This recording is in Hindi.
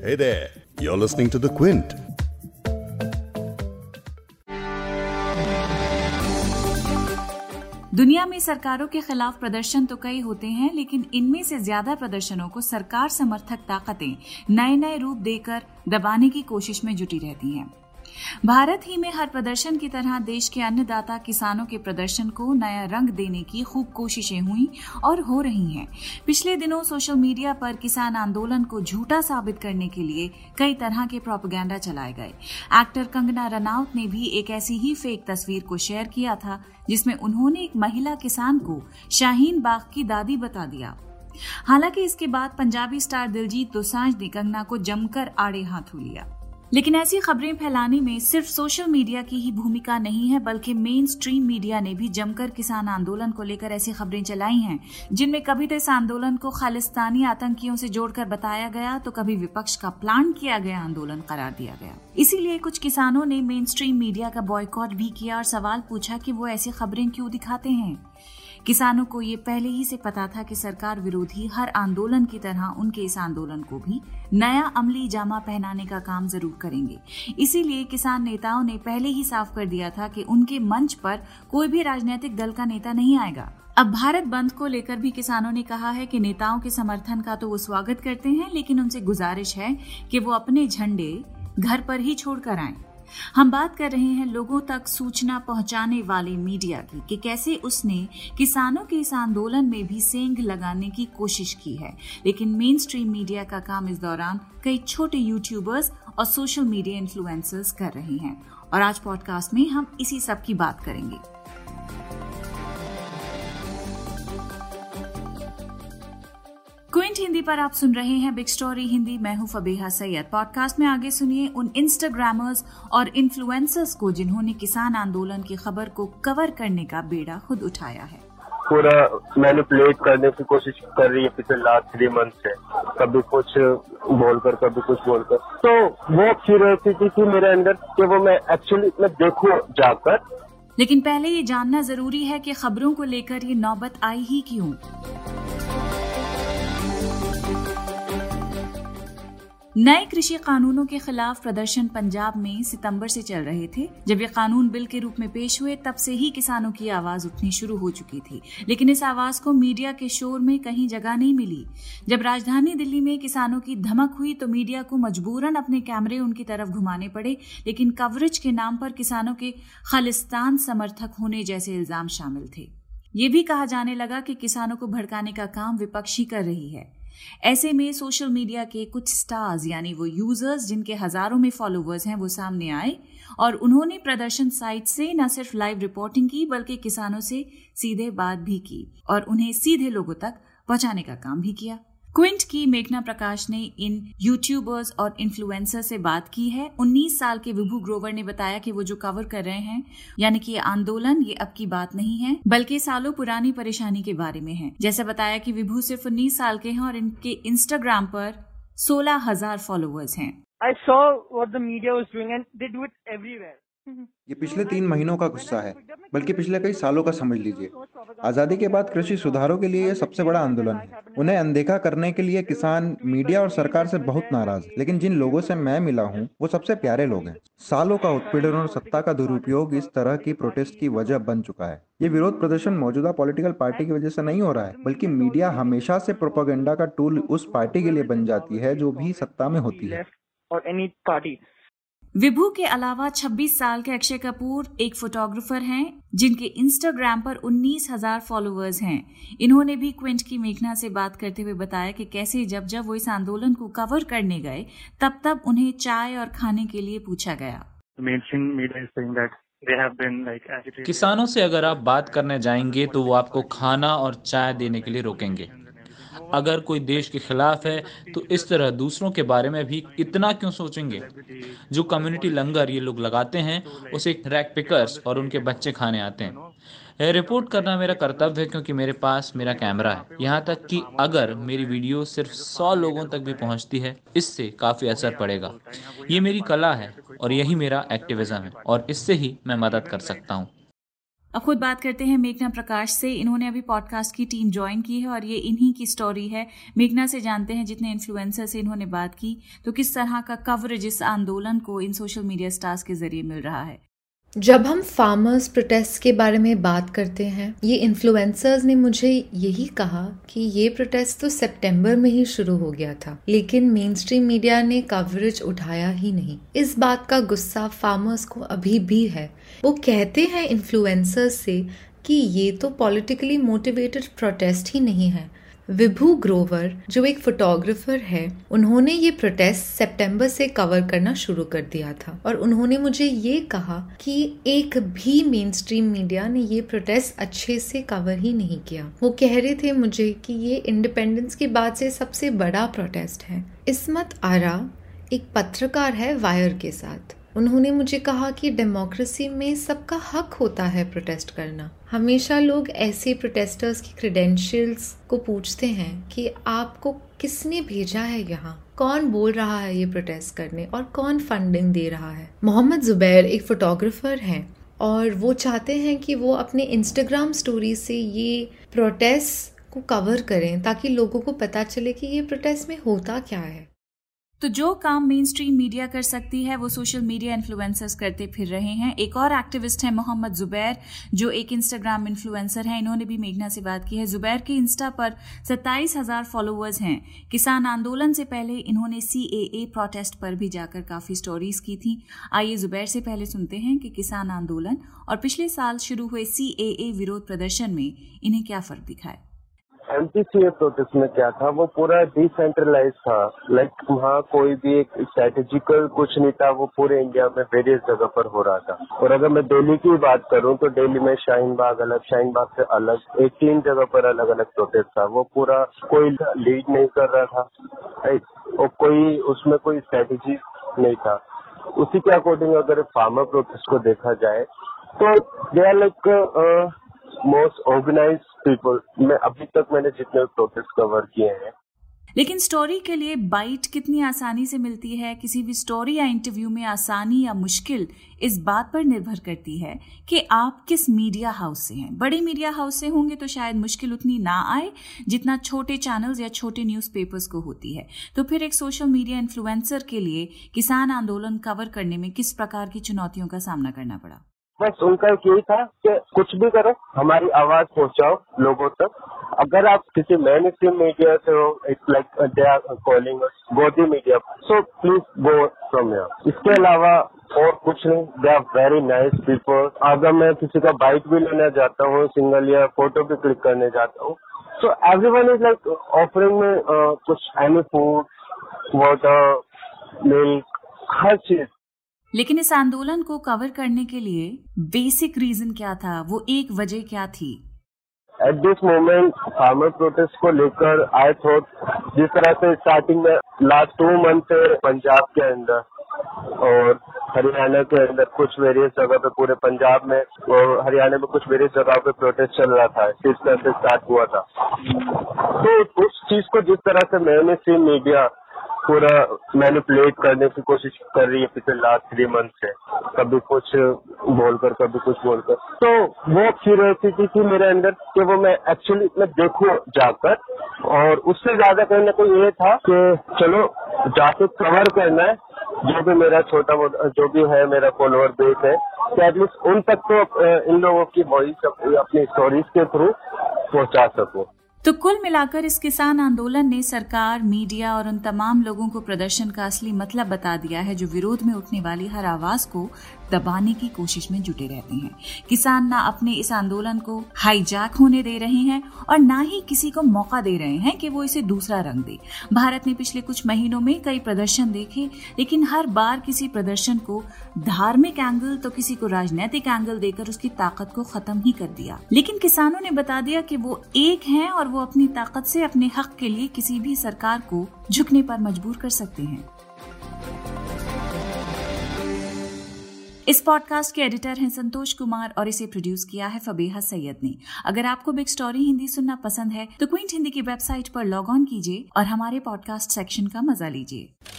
Hey there, you're listening to The Quint. दुनिया में सरकारों के खिलाफ प्रदर्शन तो कई होते हैं लेकिन इनमें से ज़्यादा प्रदर्शनों को सरकार समर्थक ताकतें नए नए रूप देकर दबाने की कोशिश में जुटी रहती हैं भारत ही में हर प्रदर्शन की तरह देश के अन्नदाता किसानों के प्रदर्शन को नया रंग देने की खूब कोशिशें हुई और हो रही हैं। पिछले दिनों सोशल मीडिया पर किसान आंदोलन को झूठा साबित करने के लिए कई तरह के प्रोपेगेंडा चलाए गए। एक्टर कंगना रनौत ने भी एक ऐसी ही फेक तस्वीर को शेयर किया था, जिसमें उन्होंने एक महिला किसान को शाहीन बाग की दादी बता दिया। हालाँकि इसके बाद पंजाबी स्टार दिलजीत दोसांझ ने कंगना को जमकर आड़े हाथों लिया। लेकिन ऐसी खबरें फैलाने में सिर्फ़ सोशल मीडिया की ही भूमिका नहीं है, बल्कि मेन स्ट्रीम मीडिया ने भी जमकर किसान आंदोलन को लेकर ऐसी खबरें चलाई हैं, जिनमें कभी तो इस आंदोलन को खालिस्तानी आतंकियों से जोड़कर बताया गया तो कभी विपक्ष का प्लान किया गया, आंदोलन करार दिया गया। इसीलिए कुछ किसानों ने मेन स्ट्रीम मीडिया का बॉयकॉट भी किया और सवाल पूछा कि वो ऐसी खबरें क्यों दिखाते हैं? किसानों को ये पहले ही से पता था कि सरकार विरोधी हर आंदोलन की तरह उनके इस आंदोलन को भी नया अमली जामा पहनाने का काम ज़रूर करेंगे। इसीलिए किसान नेताओं ने पहले ही साफ़ कर दिया था कि उनके मंच पर कोई भी राजनीतिक दल का नेता नहीं आएगा। अब भारत बंद को लेकर भी किसानों ने कहा है कि नेताओं के समर्थन का तो वो स्वागत करते हैं, लेकिन उनसे गुजारिश है कि वो अपने झंडे घर पर ही छोड़कर आएँ। हम बात कर रहे हैं लोगों तक सूचना पहुँचाने वाले मीडिया की कि कैसे उसने किसानों के इस आंदोलन में भी सेंग लगाने की कोशिश की है। लेकिन मेन स्ट्रीम मीडिया का काम इस दौरान कई छोटे यूट्यूबर्स और सोशल मीडिया इन्फ्लुएंसर्स कर रहे हैं। और आज पॉडकास्ट में हम इसी सब की बात करेंगे। क्विंट हिंदी पर आप सुन रहे हैं बिग स्टोरी हिंदी। मैं हूँ फबीहा सैयद। पॉडकास्ट में आगे सुनिए उन इंस्टाग्रामर्स और इन्फ्लुएंसर्स को जिन्होंने किसान आंदोलन की खबर को कवर करने का बेड़ा खुद उठाया है। पूरा मैनिपुलेट करने की कोशिश कर रही है पिछले लास्ट थ्री मंथ से। कभी कुछ बोलकर कभी कुछ बोलकर। तो वो क्यूरियोसिटी थी मेरे अंदर कि वो मैं एक्चुअली मैं देखूँ जाकर। लेकिन पहले ये जानना ज़रूरी है कि खबरों को लेकर ये नौबत आई ही क्यों? नए कृषि कानूनों के खिलाफ प्रदर्शन पंजाब में सितंबर से चल रहे थे। जब ये कानून बिल के रूप में पेश हुए, तब से ही किसानों की आवाज़ उठनी शुरू हो चुकी थी। लेकिन इस आवाज़ को मीडिया के शोर में कहीं जगह नहीं मिली। जब राजधानी दिल्ली में किसानों की धमक हुई तो मीडिया को मजबूरन अपने कैमरे उनकी तरफ़ घुमाने पड़े। लेकिन कवरेज के नाम पर किसानों के खालिस्तान समर्थक होने जैसे इल्ज़ाम शामिल थे। ये भी कहा जाने लगा कि किसानों को भड़काने का काम विपक्षी कर रही है। ऐसे में सोशल मीडिया के कुछ स्टार्स, यानी वो यूज़र्स जिनके हज़ारों में फॉलोवर्स हैं, वो सामने आए और उन्होंने प्रदर्शन साइट से न सिर्फ़ लाइव रिपोर्टिंग की, बल्कि किसानों से सीधे बात भी की और उन्हें सीधे लोगों तक पहुँचाने का काम भी किया। क्विंट की मेघना प्रकाश ने इन यूट्यूबर्स और इन्फ्लुएंसर से बात की है। 19 साल के विभू ग्रोवर ने बताया कि वो जो कवर कर रहे हैं, यानी कि आंदोलन, ये अब की बात नहीं है, बल्कि सालों पुरानी परेशानी के बारे में है। जैसे बताया कि विभू सिर्फ़ उन्नीस साल के हैं और इनके इंस्टाग्राम पर सोलह हज़ार फॉलोअर्स हैं। I saw what. ये पिछले तीन महीनों का गुस्सा है बल्कि पिछले कई सालों का समझ लीजिए आज़ादी के बाद कृषि सुधारों के लिए ये सबसे बड़ा आंदोलन है उन्हें अनदेखा करने के लिए किसान मीडिया और सरकार से बहुत नाराज़ है लेकिन जिन लोगों से मैं मिला हूँ वो सबसे प्यारे लोग हैं सालों का उत्पीड़न और सत्ता का दुरुपयोग इस तरह की प्रोटेस्ट की वजह बन चुका है ये विरोध प्रदर्शन मौजूदा पॉलिटिकल पार्टी की वजह से नहीं हो रहा है बल्कि मीडिया हमेशा से प्रोपोगेंडा का टूल उस पार्टी के लिए बन जाती है जो भी सत्ता में होती है Or any party. विभू के अलावा 26 साल के अक्षय कपूर एक फोटोग्राफर हैं जिनके इंस्टाग्राम पर 19,000 फॉलोअर्स हैं। इन्होंने भी क्विंट की मेघना से बात करते हुए बताया कि कैसे जब जब वो इस आंदोलन को कवर करने गए तब तब उन्हें चाय और खाने के लिए पूछा गया। The mainstream media is saying that they have been like agitated. किसानों से अगर आप बात करने जाएँगे तो वो आपको खाना और चाय देने के लिए रोकेंगे। अगर कोई देश के खिलाफ है तो इस तरह दूसरों के बारे में भी इतना क्यों सोचेंगे? जो कम्युनिटी लंगर ये लोग लगाते हैं, उसे रैक पिकर्स और उनके बच्चे खाने आते हैं। रिपोर्ट करना मेरा कर्तव्य है क्योंकि मेरे पास मेरा कैमरा है। यहाँ तक कि अगर मेरी वीडियो सिर्फ़ सौ लोगों तक भी पहुँचती है, इससे काफ़ी असर पड़ेगा। ये मेरी कला है और यही मेरा एक्टिविज्म है और इससे ही मैं मदद कर सकता हूँ। अब खुद बात करते हैं मेघना प्रकाश से। इन्होंने अभी पॉडकास्ट की टीम ज्वाइन की है और ये इन्हीं की स्टोरी है। मेघना से जानते हैं जितने इन्फ्लुएंसर से इन्होंने बात की तो किस तरह का कवरेज इस आंदोलन को इन सोशल मीडिया स्टार्स के ज़रिए मिल रहा है। जब हम फार्मर्स प्रोटेस्ट के बारे में बात करते हैं, ये इन्फ्लुएंसर्स ने मुझे यही कहा कि ये प्रोटेस्ट तो सितंबर में ही शुरू हो गया था, लेकिन मेन स्ट्रीम मीडिया ने कवरेज उठाया ही नहीं। इस बात का गुस्सा फार्मर्स को अभी भी है। वो कहते हैं इन्फ्लुएंसर्स से कि ये तो पॉलिटिकली मोटिवेटेड प्रोटेस्ट ही नहीं है। विभू ग्रोवर, जो एक फोटोग्राफर है, उन्होंने ये प्रोटेस्ट सितंबर से कवर करना शुरू कर दिया था। और उन्होंने मुझे ये कहा कि एक भी मेन स्ट्रीम मीडिया ने ये प्रोटेस्ट अच्छे से कवर ही नहीं किया। वो कह रहे थे मुझे कि ये इंडिपेंडेंस के बाद से सबसे बड़ा प्रोटेस्ट है। इसमत आरा एक पत्रकार है वायर के साथ। उन्होंने मुझे कहा कि डेमोक्रेसी में सबका हक होता है प्रोटेस्ट करना। हमेशा लोग ऐसे प्रोटेस्टर्स की क्रेडेंशियल्स को पूछते हैं कि आपको किसने भेजा है यहाँ? कौन बोल रहा है ये प्रोटेस्ट करने और कौन फंडिंग दे रहा है? मोहम्मद जुबैर एक फोटोग्राफर हैं और वो चाहते हैं कि वो अपने इंस्टाग्राम स्टोरी से ये प्रोटेस्ट को कवर करें ताकि लोगों को पता चले कि ये प्रोटेस्ट में होता क्या है। तो जो काम मेन स्ट्रीम मीडिया कर सकती है, वो सोशल मीडिया इन्फ्लुएंसर्स करते फिर रहे हैं। एक और एक्टिविस्ट है मोहम्मद जुबैर, जो एक इंस्टाग्राम इन्फ्लुएंसर है। इन्होंने भी मेघना से बात की है। जुबैर के इंस्टा पर सत्ताईस हज़ार फॉलोअर्स हैं। किसान आंदोलन से पहले इन्होंने CAA प्रोटेस्ट पर भी जाकर काफ़ी स्टोरीज की थी। आइए जुबैर से पहले सुनते हैं कि किसान आंदोलन और पिछले साल शुरू हुए CAA विरोध प्रदर्शन में इन्हें क्या फ़र्क दिखाए एम प्रोटेस्ट में क्या था वो पूरा डिसेंट्रलाइज था। लाइक like, वहाँ कोई भी एक स्ट्रेटेजिकल कुछ नहीं था वो पूरे इंडिया में वेरियस जगह पर हो रहा था। और अगर मैं दिल्ली की बात करूँ तो दिल्ली में शाहीन बाग अलग शाहीन बाग से अलग एक तीन जगह पर अलग अलग प्रोटेस्ट था। वो पूरा कोई लीड नहीं कर रहा था और कोई उसमें कोई स्ट्रेटेजी नहीं था। उसी के अकॉर्डिंग अगर फार्मर प्रोटेस्ट को देखा जाए तो they are like most organise people मैं अभी तक मैंने जितने प्रोटेस्ट कवर किए हैं। लेकिन स्टोरी के लिए बाइट कितनी आसानी से मिलती है? किसी भी स्टोरी या इंटरव्यू में आसानी या मुश्किल इस बात पर निर्भर करती है कि आप किस मीडिया हाउस से हैं। बड़े मीडिया हाउस से होंगे तो शायद मुश्किल उतनी ना आए, जितना छोटे चैनल्स या छोटे न्यूज़पेपर्स को होती है। तो फिर एक सोशल मीडिया इन्फ्लुएंसर के लिए किसान आंदोलन कवर करने में किस प्रकार की चुनौतियों का सामना करना पड़ा? बस उनका एक यही था कि कुछ भी करो, हमारी आवाज़ पहुंचाओ लोगों तक। अगर आप किसी मेन स्ट्रीम मीडिया से हो it's like they are calling Godi media so please go from यहाँ इसके अलावा और कुछ नहीं they are very nice people अगर मैं किसी का बाइक भी लेना जाता हूँ सिंगल या फ़ोटो भी क्लिक करने जाता हूँ so everyone is like offering में कुछ एनी फ़ूड वाटर मिल्क हर चीज़। लेकिन इस आंदोलन को कवर करने के लिए बेसिक रीजन क्या था? वो एक वजह क्या थी? At this moment farmer protest को लेकर आई थॉट जिस तरह से स्टार्टिंग में लास्ट टू मंथ पंजाब के अंदर और हरियाणा के अंदर कुछ वेरियस जगह पे पूरे पंजाब में और हरियाणा में कुछ वेरियस जगह पे प्रोटेस्ट चल रहा था, जिस तरह से स्टार्ट हुआ था। तो उस चीज़ को जिस तरह से मैंने सी मीडिया पूरा मैंने मैनिपुलेट करने की कोशिश कर रही है पिछले लास्ट थ्री मंथ से। कभी कुछ बोलकर, कभी कुछ बोलकर। तो वो क्यूरियोसिटी थी मेरे अंदर कि वो मैं एक्चुअली मैं देखूँ जाकर। और उससे ज़्यादा कहीं ना कहीं ये था कि चलो, जाके कवर करना है। जो भी मेरा छोटा मोटा, जो भी है मेरा फॉलोअर बेस है, कि एटलीस्ट उन तक तो इन लोगों की वॉइस अपनी स्टोरीज के थ्रू पहुँचा सकूँ। तो कुल मिलाकर इस किसान आंदोलन ने सरकार, मीडिया और उन तमाम लोगों को प्रदर्शन का असली मतलब बता दिया है जो विरोध में उठने वाली हर आवाज़ को दबाने की कोशिश में जुटे रहते हैं। किसान ना अपने इस आंदोलन को हाईजैक होने दे रहे हैं और ना ही किसी को मौका दे रहे हैं कि वो इसे दूसरा रंग दे। भारत ने पिछले कुछ महीनों में कई प्रदर्शन देखे, लेकिन हर बार किसी प्रदर्शन को धार्मिक एंगल तो किसी को राजनीतिक एंगल देकर उसकी ताकत को खत्म ही कर दिया। लेकिन किसानों ने बता दिया कि वो एक हैं और वो अपनी ताकत से अपने हक के लिए किसी भी सरकार को झुकने पर मजबूर कर सकते हैं। इस पॉडकास्ट के एडिटर हैं संतोष कुमार और इसे प्रोड्यूस किया है फबेहा सैयद ने। अगर आपको बिग स्टोरी हिंदी सुनना पसंद है तो क्विंट हिंदी की वेबसाइट पर लॉग ऑन कीजिए और हमारे पॉडकास्ट सेक्शन का मज़ा लीजिए।